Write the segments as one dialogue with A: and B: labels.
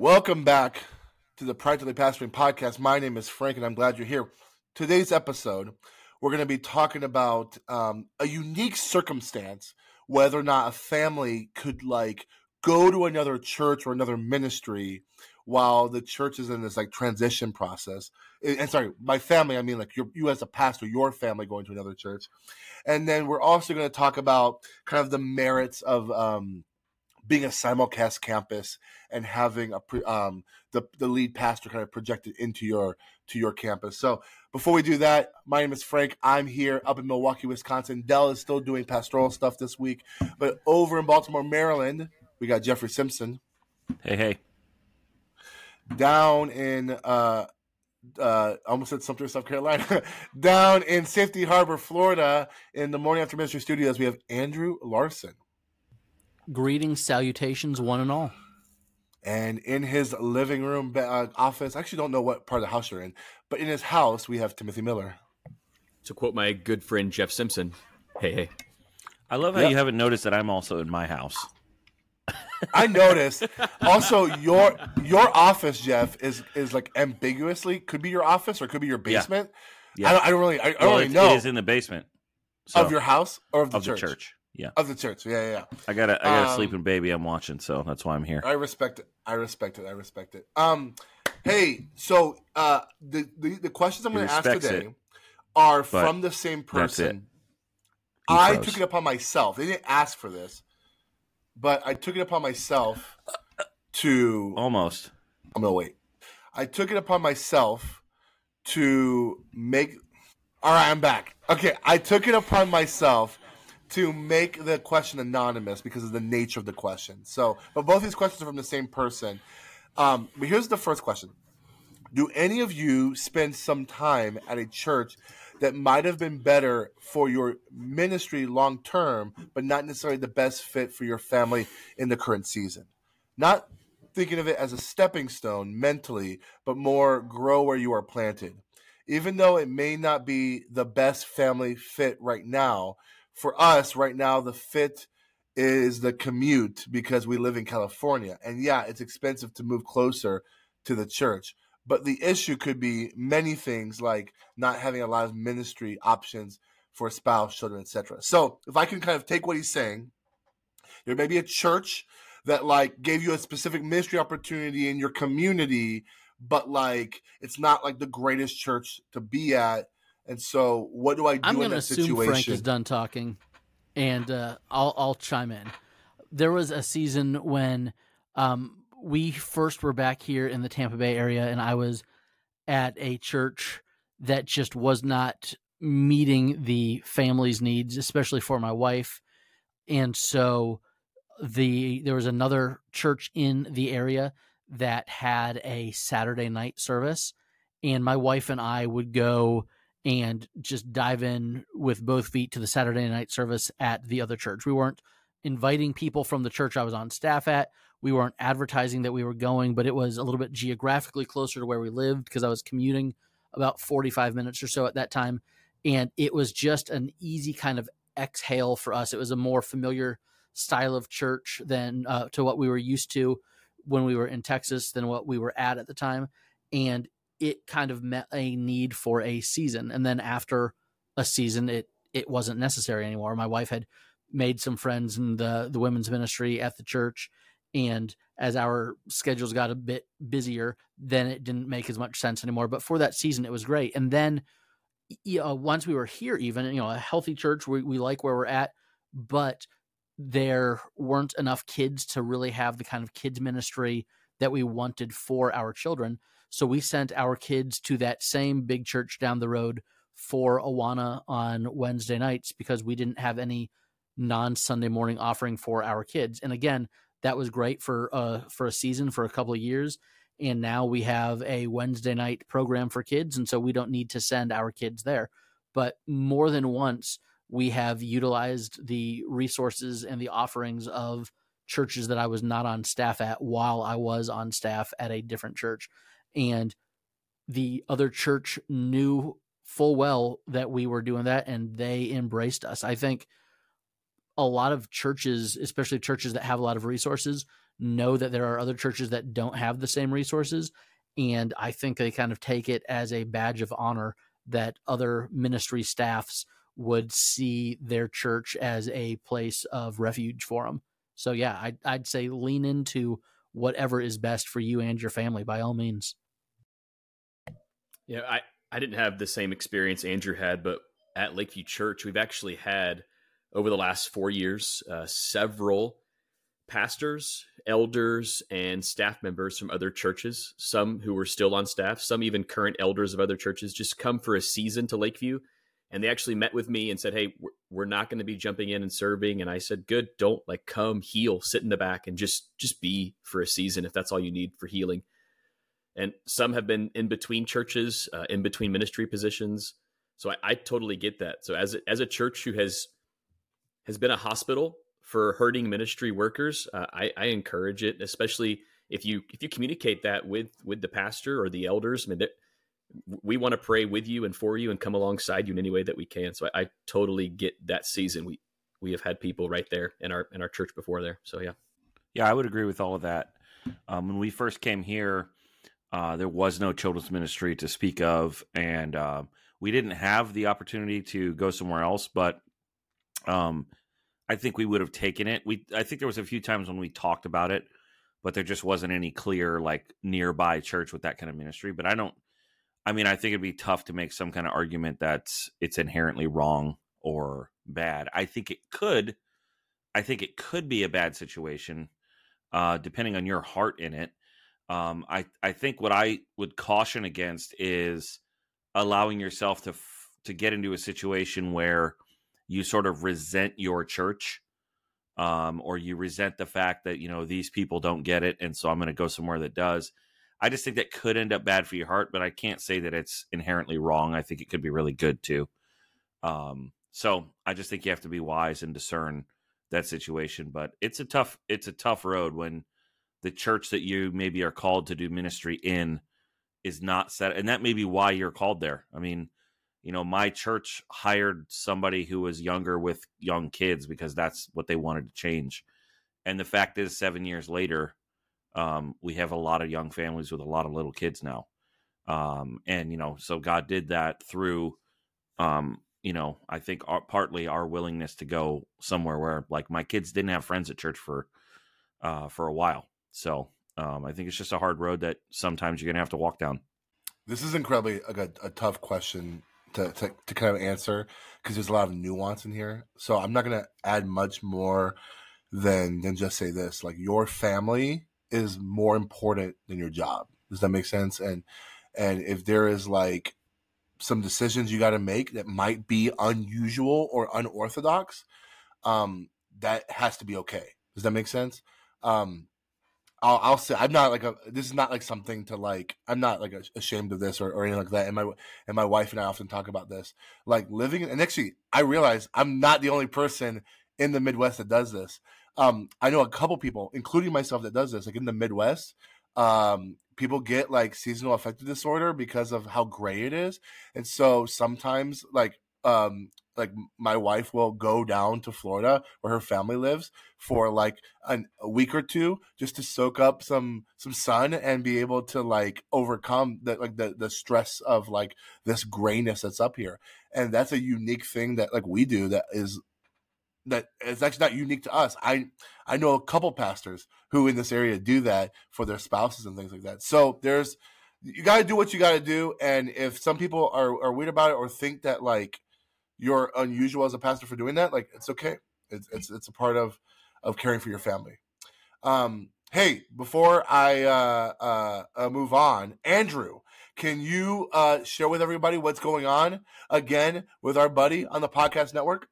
A: Welcome back to the Practically Pastoring Podcast. My name is Frank, and I'm glad you're here. Today's episode, we're going to be talking about um, a unique circumstance, whether or not a family could like go to another church or another ministry while the church is in this like transition process. And, sorry, my family, I mean like you as a pastor, your family going to another church. And then we're also going to talk about kind of the merits of um, being a simulcast campus and having a pre, um, the the lead pastor kind of projected into your to your campus. So before we do that, my name is Frank. I'm here up in Milwaukee, Wisconsin. Dell is still doing pastoral stuff this week, but over in Baltimore, Maryland, we got Jeffrey Simpson.
B: Hey, hey.
A: Down in uh, uh, almost said Sumter, South Carolina. Down in Safety Harbor, Florida, in the Morning After Ministry Studios, we have Andrew Larson.
C: Greetings, salutations, one and all.
A: And in his living room uh, office, I actually don't know what part of the house you're in, but in his house, we have Timothy Miller.
D: To quote my good friend Jeff Simpson, hey, hey.
B: I love how yep. you haven't noticed that I'm also in my house.
A: I noticed. Also, your your office, Jeff, is is like ambiguously could be your office or could be your basement. Yeah, yeah. I, don't, I, don't, really. I, I don't really know.
B: It is in the basement
A: so, of your house or of the
B: of
A: church.
B: The church. Yeah,
A: of the church. Yeah, yeah. yeah.
B: I got a I got a um, sleeping baby. I'm watching, so that's why I'm here.
A: I respect it. I respect it. I respect it. Um, hey, so uh, the the, the questions I'm going to ask today it, are from the same person. I took it upon myself. They didn't ask for this but I took it upon myself to
B: almost.
A: I'm gonna wait. I took it upon myself to make. All right, I'm back. Okay, I took it upon myself to make the question anonymous because of the nature of the question. So, but both these questions are from the same person. Um, but here's the first question: Do any of you spend some time at a church that might have been better for your ministry long term, but not necessarily the best fit for your family in the current season. Not thinking of it as a stepping stone mentally, but more grow where you are planted. Even though it may not be the best family fit right now, for us right now, the fit is the commute because we live in California. And yeah, it's expensive to move closer to the church. But the issue could be many things like not having a lot of ministry options for spouse, children, etc. So if I can kind of take what he's saying, there may be a church that like gave you a specific ministry opportunity in your community, but like it's not like the greatest church to be at. And so, what do I do
C: I'm
A: going to
C: assume
A: situation?
C: Frank is done talking, and uh, I'll I'll chime in. There was a season when um, we first were back here in the Tampa Bay area, and I was at a church that just was not meeting the family's needs, especially for my wife. And so the there was another church in the area that had a Saturday night service, and my wife and I would go and just dive in with both feet to the Saturday night service at the other church. We weren't inviting people from the church I was on staff at. We weren't advertising that we were going, but it was a little bit geographically closer to where we lived because I was commuting about 45 minutes or so at that time. And it was just an easy kind of exhale for us. It was a more familiar style of church than uh, to what we were used to when we were in Texas than what we were at at the time. And it kind of met a need for a season. And then after a season, it, it wasn't necessary anymore. My wife had made some friends in the, the women's ministry at the church and as our schedules got a bit busier then it didn't make as much sense anymore but for that season it was great and then you uh, know, once we were here even you know a healthy church we, we like where we're at but there weren't enough kids to really have the kind of kids ministry that we wanted for our children so we sent our kids to that same big church down the road for awana on wednesday nights because we didn't have any non sunday morning offering for our kids. And again that was great for uh for a season for a couple of years. And now we have a Wednesday night program for kids and so we don't need to send our kids there. But more than once we have utilized the resources and the offerings of churches that I was not on staff at while I was on staff at a different church and the other church knew full well that we were doing that and they embraced us. I think a lot of churches, especially churches that have a lot of resources, know that there are other churches that don't have the same resources. And I think they kind of take it as a badge of honor that other ministry staffs would see their church as a place of refuge for them. So, yeah, I'd, I'd say lean into whatever is best for you and your family by all means.
D: Yeah, I, I didn't have the same experience Andrew had, but at Lakeview Church, we've actually had over the last four years uh, several pastors, elders, and staff members from other churches, some who were still on staff, some even current elders of other churches, just come for a season to Lakeview. And they actually met with me and said, Hey, we're not going to be jumping in and serving. And I said, Good, don't like come heal, sit in the back and just just be for a season if that's all you need for healing. And some have been in between churches, uh, in between ministry positions. So I, I totally get that. So as a, as a church who has has been a hospital for hurting ministry workers, uh, I, I, encourage it, especially if you if you communicate that with with the pastor or the elders. I mean, we want to pray with you and for you and come alongside you in any way that we can. So I, I totally get that season. We we have had people right there in our in our church before there. So yeah,
B: yeah, I would agree with all of that. Um, when we first came here, uh, there was no children's ministry to speak of, and uh, we didn't have the opportunity to go somewhere else. But um, I think we would have taken it. We I think there was a few times when we talked about it, but there just wasn't any clear like nearby church with that kind of ministry. But I don't. I mean, I think it'd be tough to make some kind of argument that it's inherently wrong or bad. I think it could. I think it could be a bad situation, uh, depending on your heart in it. Um, I I think what I would caution against is allowing yourself to f- to get into a situation where you sort of resent your church um, or you resent the fact that you know these people don't get it and so i'm going to go somewhere that does i just think that could end up bad for your heart but i can't say that it's inherently wrong. I think it could be really good too. Um, so i just think you have to be wise and discern that situation but it's a tough it's a tough road when the church that you maybe are called to do ministry in is not set and that may be why you're called there. I mean you know, my church hired somebody who was younger with young kids because that's what they wanted to change. And the fact is, seven years later, um, we have a lot of young families with a lot of little kids now. Um, and, you know, so God did that through, um, you know, I think our, partly our willingness to go somewhere where like my kids didn't have friends at church for, uh, for a while. So, um, I think it's just a hard road that sometimes you're going to have to walk down.
A: This is incredibly a, a tough question to, to, to kind of answer because there's a lot of nuance in here. So I'm not going to add much more than than just say this. Like your family is more important than your job. Does that make sense? And and if there is like some decisions you got to make that might be unusual or unorthodox, um, that has to be okay. Does that make sense? Um, I'll, I'll say I'm not like a this is not like something to like I'm not like ashamed of this or, or anything like that and my and my wife and I often talk about this like living and actually I realize I'm not the only person in the Midwest that does this um I know a couple people including myself that does this like in the Midwest um people get like seasonal affective disorder because of how gray it is and so sometimes like um like my wife will go down to Florida where her family lives for like an, a week or two just to soak up some some sun and be able to like overcome the like the the stress of like this grayness that's up here. And that's a unique thing that like we do that is that is actually not unique to us. I I know a couple pastors who in this area do that for their spouses and things like that. So there's you got to do what you got to do and if some people are are weird about it or think that like you're unusual as a pastor for doing that, like it's okay. It's it's it's a part of of caring for your family. Um, hey, before I uh, uh, uh, move on, Andrew, can you uh, share with everybody what's going on again with our buddy on the podcast network?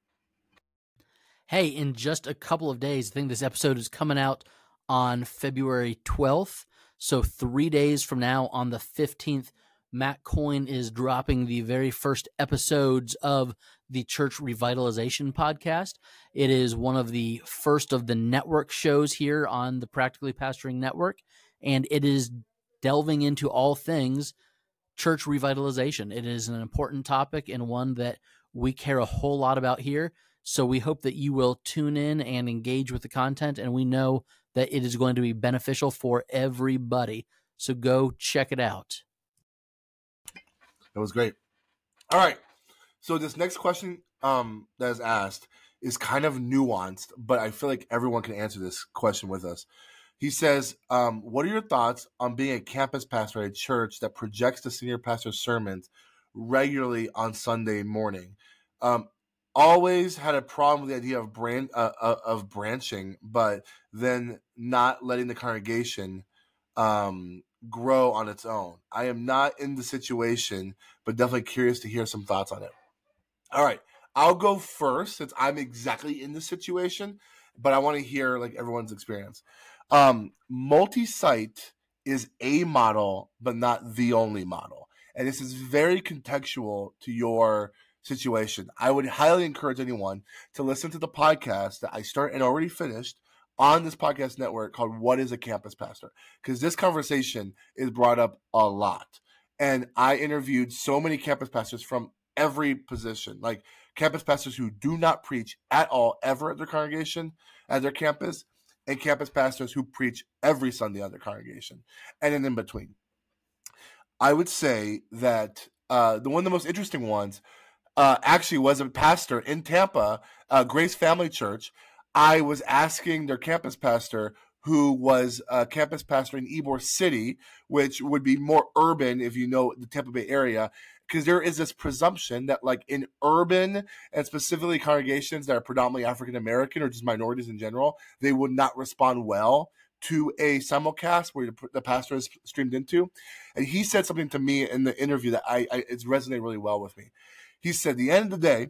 C: Hey, in just a couple of days, I think this episode is coming out on February 12th. So, three days from now, on the 15th, Matt Coyne is dropping the very first episodes of the Church Revitalization podcast. It is one of the first of the network shows here on the Practically Pastoring Network, and it is delving into all things church revitalization. It is an important topic and one that we care a whole lot about here. So we hope that you will tune in and engage with the content, and we know that it is going to be beneficial for everybody. So go check it out.
A: That was great. All right. So this next question um, that is asked is kind of nuanced, but I feel like everyone can answer this question with us. He says, um, "What are your thoughts on being a campus pastor at a church that projects the senior pastor's sermons regularly on Sunday morning?" Um, always had a problem with the idea of brand uh, uh, of branching, but then not letting the congregation um, grow on its own. I am not in the situation, but definitely curious to hear some thoughts on it. All right, I'll go first since I'm exactly in the situation, but I want to hear like everyone's experience. Um, multi-site is a model, but not the only model, and this is very contextual to your situation. I would highly encourage anyone to listen to the podcast that I start and already finished on this podcast network called What is a Campus Pastor? Because this conversation is brought up a lot. And I interviewed so many campus pastors from every position, like campus pastors who do not preach at all ever at their congregation, at their campus, and campus pastors who preach every Sunday at their congregation, and then in between. I would say that uh, the one of the most interesting ones uh, actually was a pastor in Tampa, uh, Grace Family Church, I was asking their campus pastor, who was a campus pastor in Ybor City, which would be more urban if you know the Tampa Bay area, because there is this presumption that, like in urban and specifically congregations that are predominantly African American or just minorities in general, they would not respond well to a simulcast where the pastor is streamed into. And he said something to me in the interview that I, I it's resonated really well with me. He said, "The end of the day."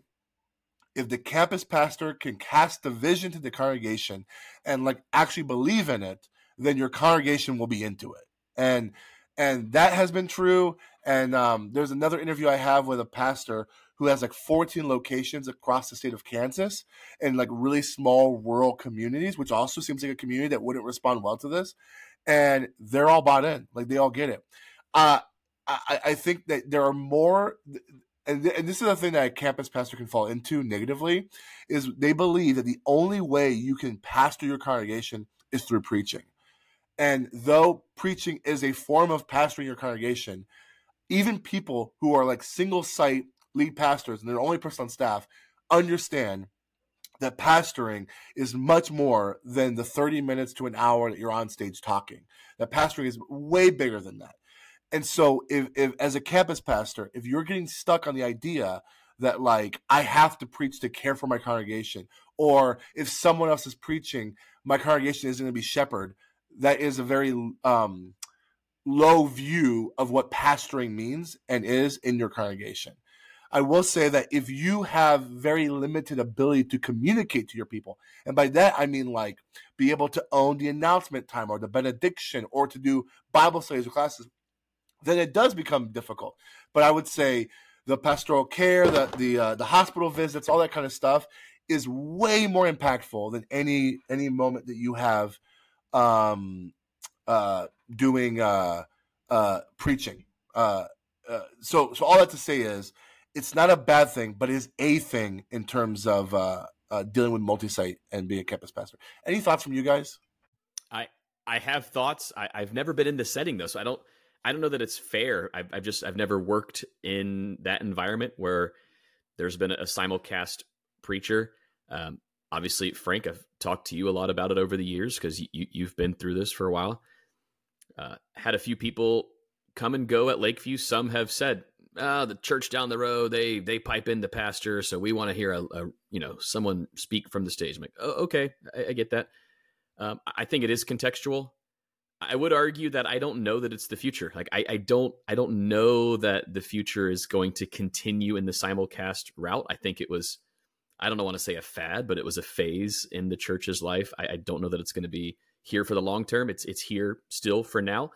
A: if the campus pastor can cast the vision to the congregation and like actually believe in it, then your congregation will be into it. And and that has been true. And um, there's another interview I have with a pastor who has like 14 locations across the state of Kansas in like really small rural communities, which also seems like a community that wouldn't respond well to this. And they're all bought in, like they all get it. Uh, I, I think that there are more and, th- and this is the thing that a campus pastor can fall into negatively is they believe that the only way you can pastor your congregation is through preaching. And though preaching is a form of pastoring your congregation even people who are like single site lead pastors and they're the only person on staff understand that pastoring is much more than the 30 minutes to an hour that you're on stage talking. That pastoring is way bigger than that and so if, if as a campus pastor, if you're getting stuck on the idea that like I have to preach to care for my congregation, or if someone else is preaching, my congregation isn't going to be shepherd, that is a very um, low view of what pastoring means and is in your congregation. I will say that if you have very limited ability to communicate to your people, and by that I mean like be able to own the announcement time or the benediction or to do Bible studies or classes, then it does become difficult. But I would say the pastoral care, the the uh, the hospital visits, all that kind of stuff is way more impactful than any any moment that you have um, uh, doing uh, uh, preaching. Uh, uh, so so all that to say is it's not a bad thing, but it is a thing in terms of uh, uh, dealing with multi-site and being a campus pastor. Any thoughts from you guys?
D: I I have thoughts. I, I've never been in this setting though, so I don't I don't know that it's fair. I've, I've just I've never worked in that environment where there's been a simulcast preacher. Um, obviously, Frank, I've talked to you a lot about it over the years because you, you've been through this for a while. Uh, had a few people come and go at Lakeview. Some have said, oh, the church down the road they they pipe in the pastor, so we want to hear a, a, you know someone speak from the stage. I'm like, oh, okay, I, I get that. Um, I think it is contextual. I would argue that I don't know that it's the future. Like I, I don't I don't know that the future is going to continue in the simulcast route. I think it was I don't want to say a fad, but it was a phase in the church's life. I, I don't know that it's going to be here for the long term. It's it's here still for now.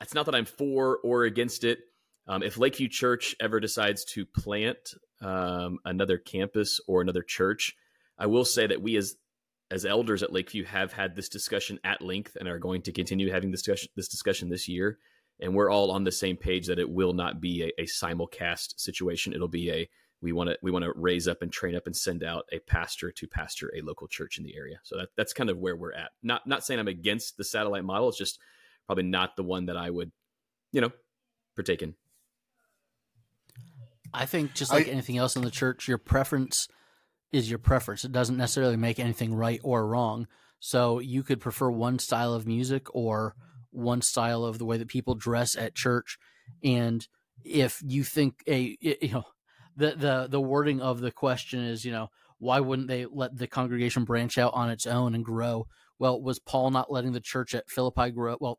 D: It's not that I'm for or against it. Um, if Lakeview Church ever decides to plant um, another campus or another church, I will say that we as as elders at Lakeview have had this discussion at length and are going to continue having this discussion this discussion this year. And we're all on the same page that it will not be a, a simulcast situation. It'll be a we want to we want to raise up and train up and send out a pastor to pastor a local church in the area. So that, that's kind of where we're at. Not not saying I'm against the satellite model. It's just probably not the one that I would, you know, partake in.
C: I think just like
A: I-
C: anything else in the church, your preference is your preference. It doesn't necessarily make anything right or wrong. So you could prefer one style of music or one style of the way that people dress at church. And if you think a you know the the the wording of the question is, you know, why wouldn't they let the congregation branch out on its own and grow? Well, was Paul not letting the church at Philippi grow? Well,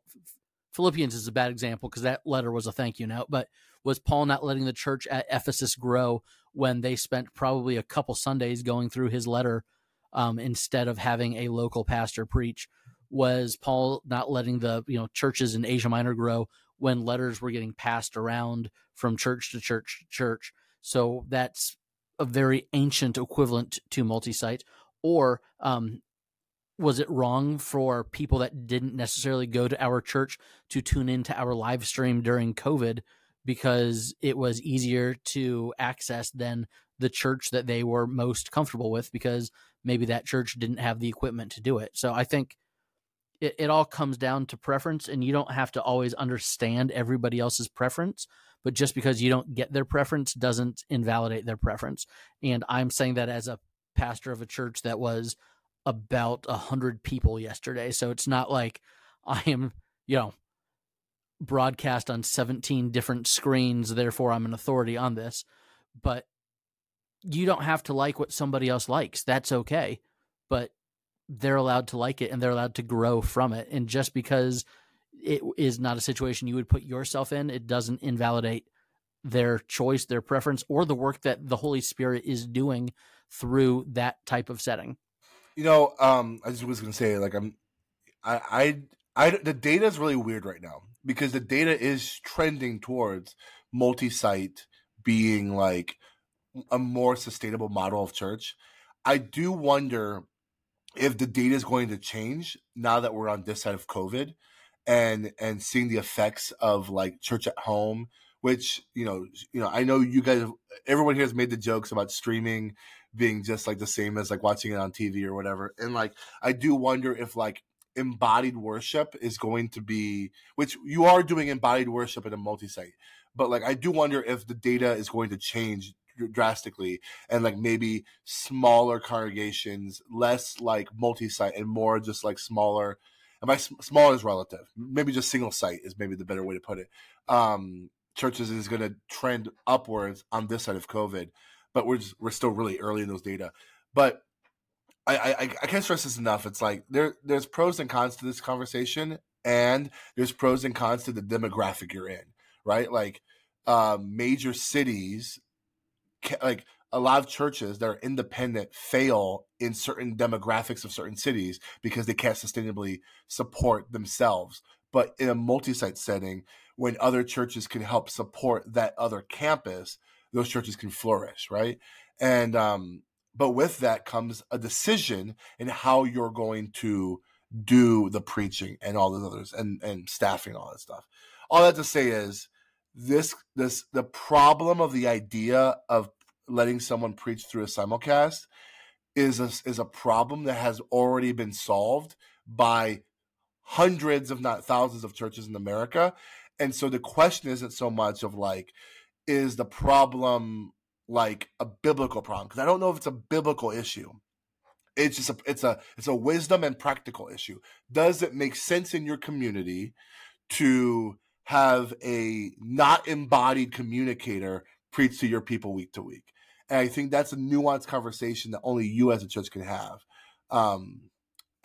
C: Philippians is a bad example because that letter was a thank you note, but was Paul not letting the church at Ephesus grow when they spent probably a couple Sundays going through his letter um, instead of having a local pastor preach? Was Paul not letting the you know churches in Asia Minor grow when letters were getting passed around from church to church to church? So that's a very ancient equivalent to multi-site. Or um, was it wrong for people that didn't necessarily go to our church to tune into our live stream during COVID because it was easier to access than the church that they were most comfortable with because maybe that church didn't have the equipment to do it. So I think it, it all comes down to preference and you don't have to always understand everybody else's preference but just because you don't get their preference doesn't invalidate their preference and i'm saying that as a pastor of a church that was about a hundred people yesterday so it's not like i am you know broadcast on 17 different screens therefore i'm an authority on this but you don't have to like what somebody else likes. That's okay but they're allowed to like it and they're allowed to grow from it and just because it is not a situation you would put yourself in it doesn't invalidate their choice their preference or the work that the holy spirit is doing through that type of setting.
A: You know, um, I just was gonna say, like, I'm, I I, I, the data is really weird right now because the data is trending towards multi-site being like a more sustainable model of church. I do wonder if the data is going to change now that we're on this side of COVID, and and seeing the effects of like church at home, which you know, you know, I know you guys, everyone here has made the jokes about streaming being just like the same as like watching it on TV or whatever. And like I do wonder if like embodied worship is going to be which you are doing embodied worship in a multi-site. But like I do wonder if the data is going to change drastically and like maybe smaller congregations, less like multi-site and more just like smaller and by sm- small is relative. Maybe just single site is maybe the better way to put it. Um churches is going to trend upwards on this side of COVID but we're just, we're still really early in those data. But I, I I can't stress this enough. It's like there there's pros and cons to this conversation, and there's pros and cons to the demographic you're in, right? Like uh, major cities, like a lot of churches that are independent fail in certain demographics of certain cities because they can't sustainably support themselves. But in a multi-site setting, when other churches can help support that other campus, those churches can flourish, right? And um, but with that comes a decision in how you're going to do the preaching and all those others and and staffing all that stuff. All that to say is this this the problem of the idea of letting someone preach through a simulcast is a, is a problem that has already been solved by hundreds if not thousands of churches in America. And so the question isn't so much of like is the problem like a biblical problem because i don't know if it's a biblical issue. It's just a it's a it's a wisdom and practical issue. Does it make sense in your community to have a not embodied communicator preach to your people week to week? And i think that's a nuanced conversation that only you as a church can have. Um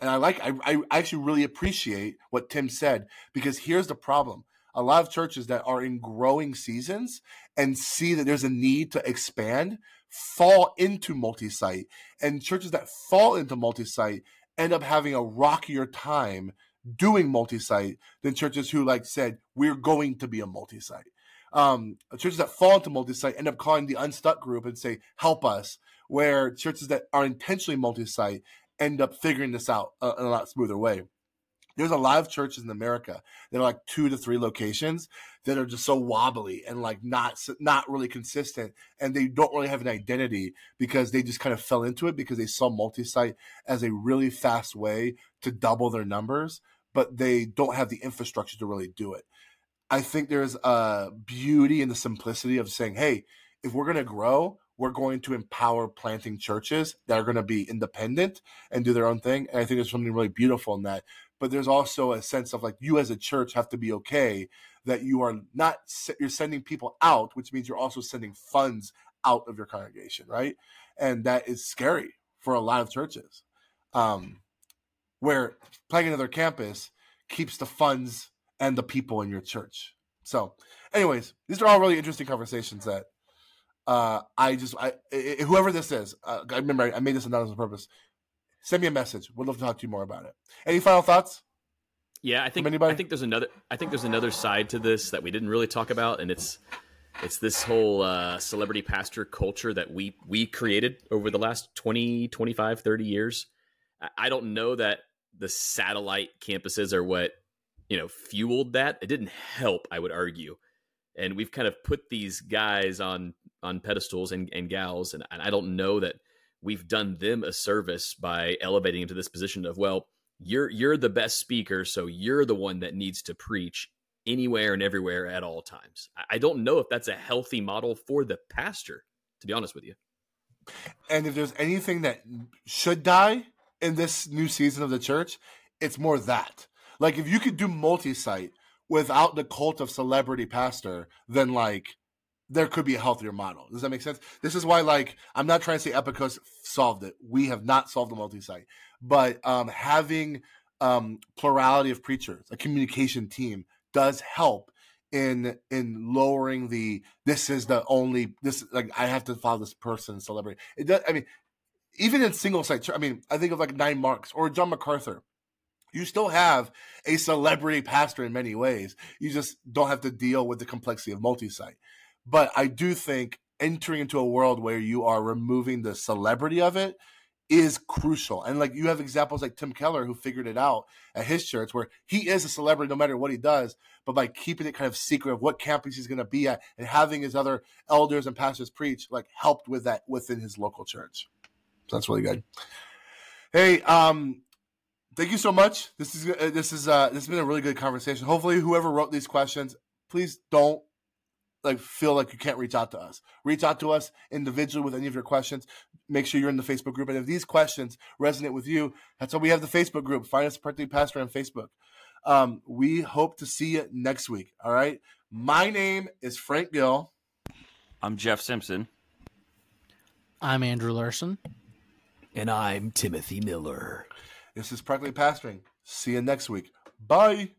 A: and i like i, I actually really appreciate what tim said because here's the problem. A lot of churches that are in growing seasons and see that there's a need to expand fall into multi-site. And churches that fall into multi-site end up having a rockier time doing multi-site than churches who like said we're going to be a multi-site. Um, churches that fall into multi-site end up calling the unstuck group and say help us where churches that are intentionally multi-site end up figuring this out uh, in a lot smoother way there's a lot of churches in America that are like two to three locations that are just so wobbly and like not not really consistent, and they don't really have an identity because they just kind of fell into it because they saw multi-site as a really fast way to double their numbers, but they don't have the infrastructure to really do it. I think there's a beauty in the simplicity of saying, hey, if we're going to grow, we're going to empower planting churches that are going to be independent and do their own thing. And I think there's something really beautiful in that. But there's also a sense of like you as a church have to be okay that you are not you're sending people out, which means you're also sending funds out of your congregation, right? And that is scary for a lot of churches, um, where planting another campus keeps the funds and the people in your church. So, anyways, these are all really interesting conversations that uh, I just, I, I, whoever this is, uh, I remember I made this announcement on purpose. Send me a message. We'd love to talk to you more about it. Any final thoughts?
D: Yeah, I think I think there's another I think there's another side to this that we didn't really talk about, and it's it's this whole uh, celebrity pastor culture that we we created over the last 20 25 30 years i don't know that the satellite campuses are what you know fueled that it didn't help i would argue and we've kind of put these guys on on pedestals and, and gals and, and i don't know that we've done them a service by elevating into this position of well you're you're the best speaker so you're the one that needs to preach anywhere and everywhere at all times. I don't know if that's a healthy model for the pastor to be honest with you.
A: And if there's anything that should die in this new season of the church it's more that. Like if you could do multi-site without the cult of celebrity pastor, then like there could be a healthier model. Does that make sense? This is why like I'm not trying to say Epicus solved it. We have not solved the multi-site, but um, having um, plurality of preachers, a communication team, does help in in lowering the this is the only this like I have to follow this person celebrity. It does. I mean, even in single site. I mean, I think of like Nine Marks or John MacArthur you still have a celebrity pastor in many ways. You just don't have to deal with the complexity of multi-site. But I do think entering into a world where you are removing the celebrity of it is crucial. And like you have examples like Tim Keller who figured it out at his church where he is a celebrity no matter what he does, but by keeping it kind of secret of what campus he's going to be at and having his other elders and pastors preach like helped with that within his local church. So that's really good. Hey, um thank you so much. This is uh, this is uh, this has been a really good conversation. Hopefully, whoever wrote these questions, please don't like feel like you can't reach out to us. Reach out to us individually with any of your questions. Make sure you're in the Facebook group, and if these questions resonate with you, that's why we have the Facebook group. Find us Practically Pastor on Facebook. Um, we hope to see you next week. All right. My name is Frank Gill.
B: I'm Jeff Simpson.
C: I'm Andrew Larson.
E: And I'm Timothy Miller.
A: This is Practically Pastoring. See you next week. Bye.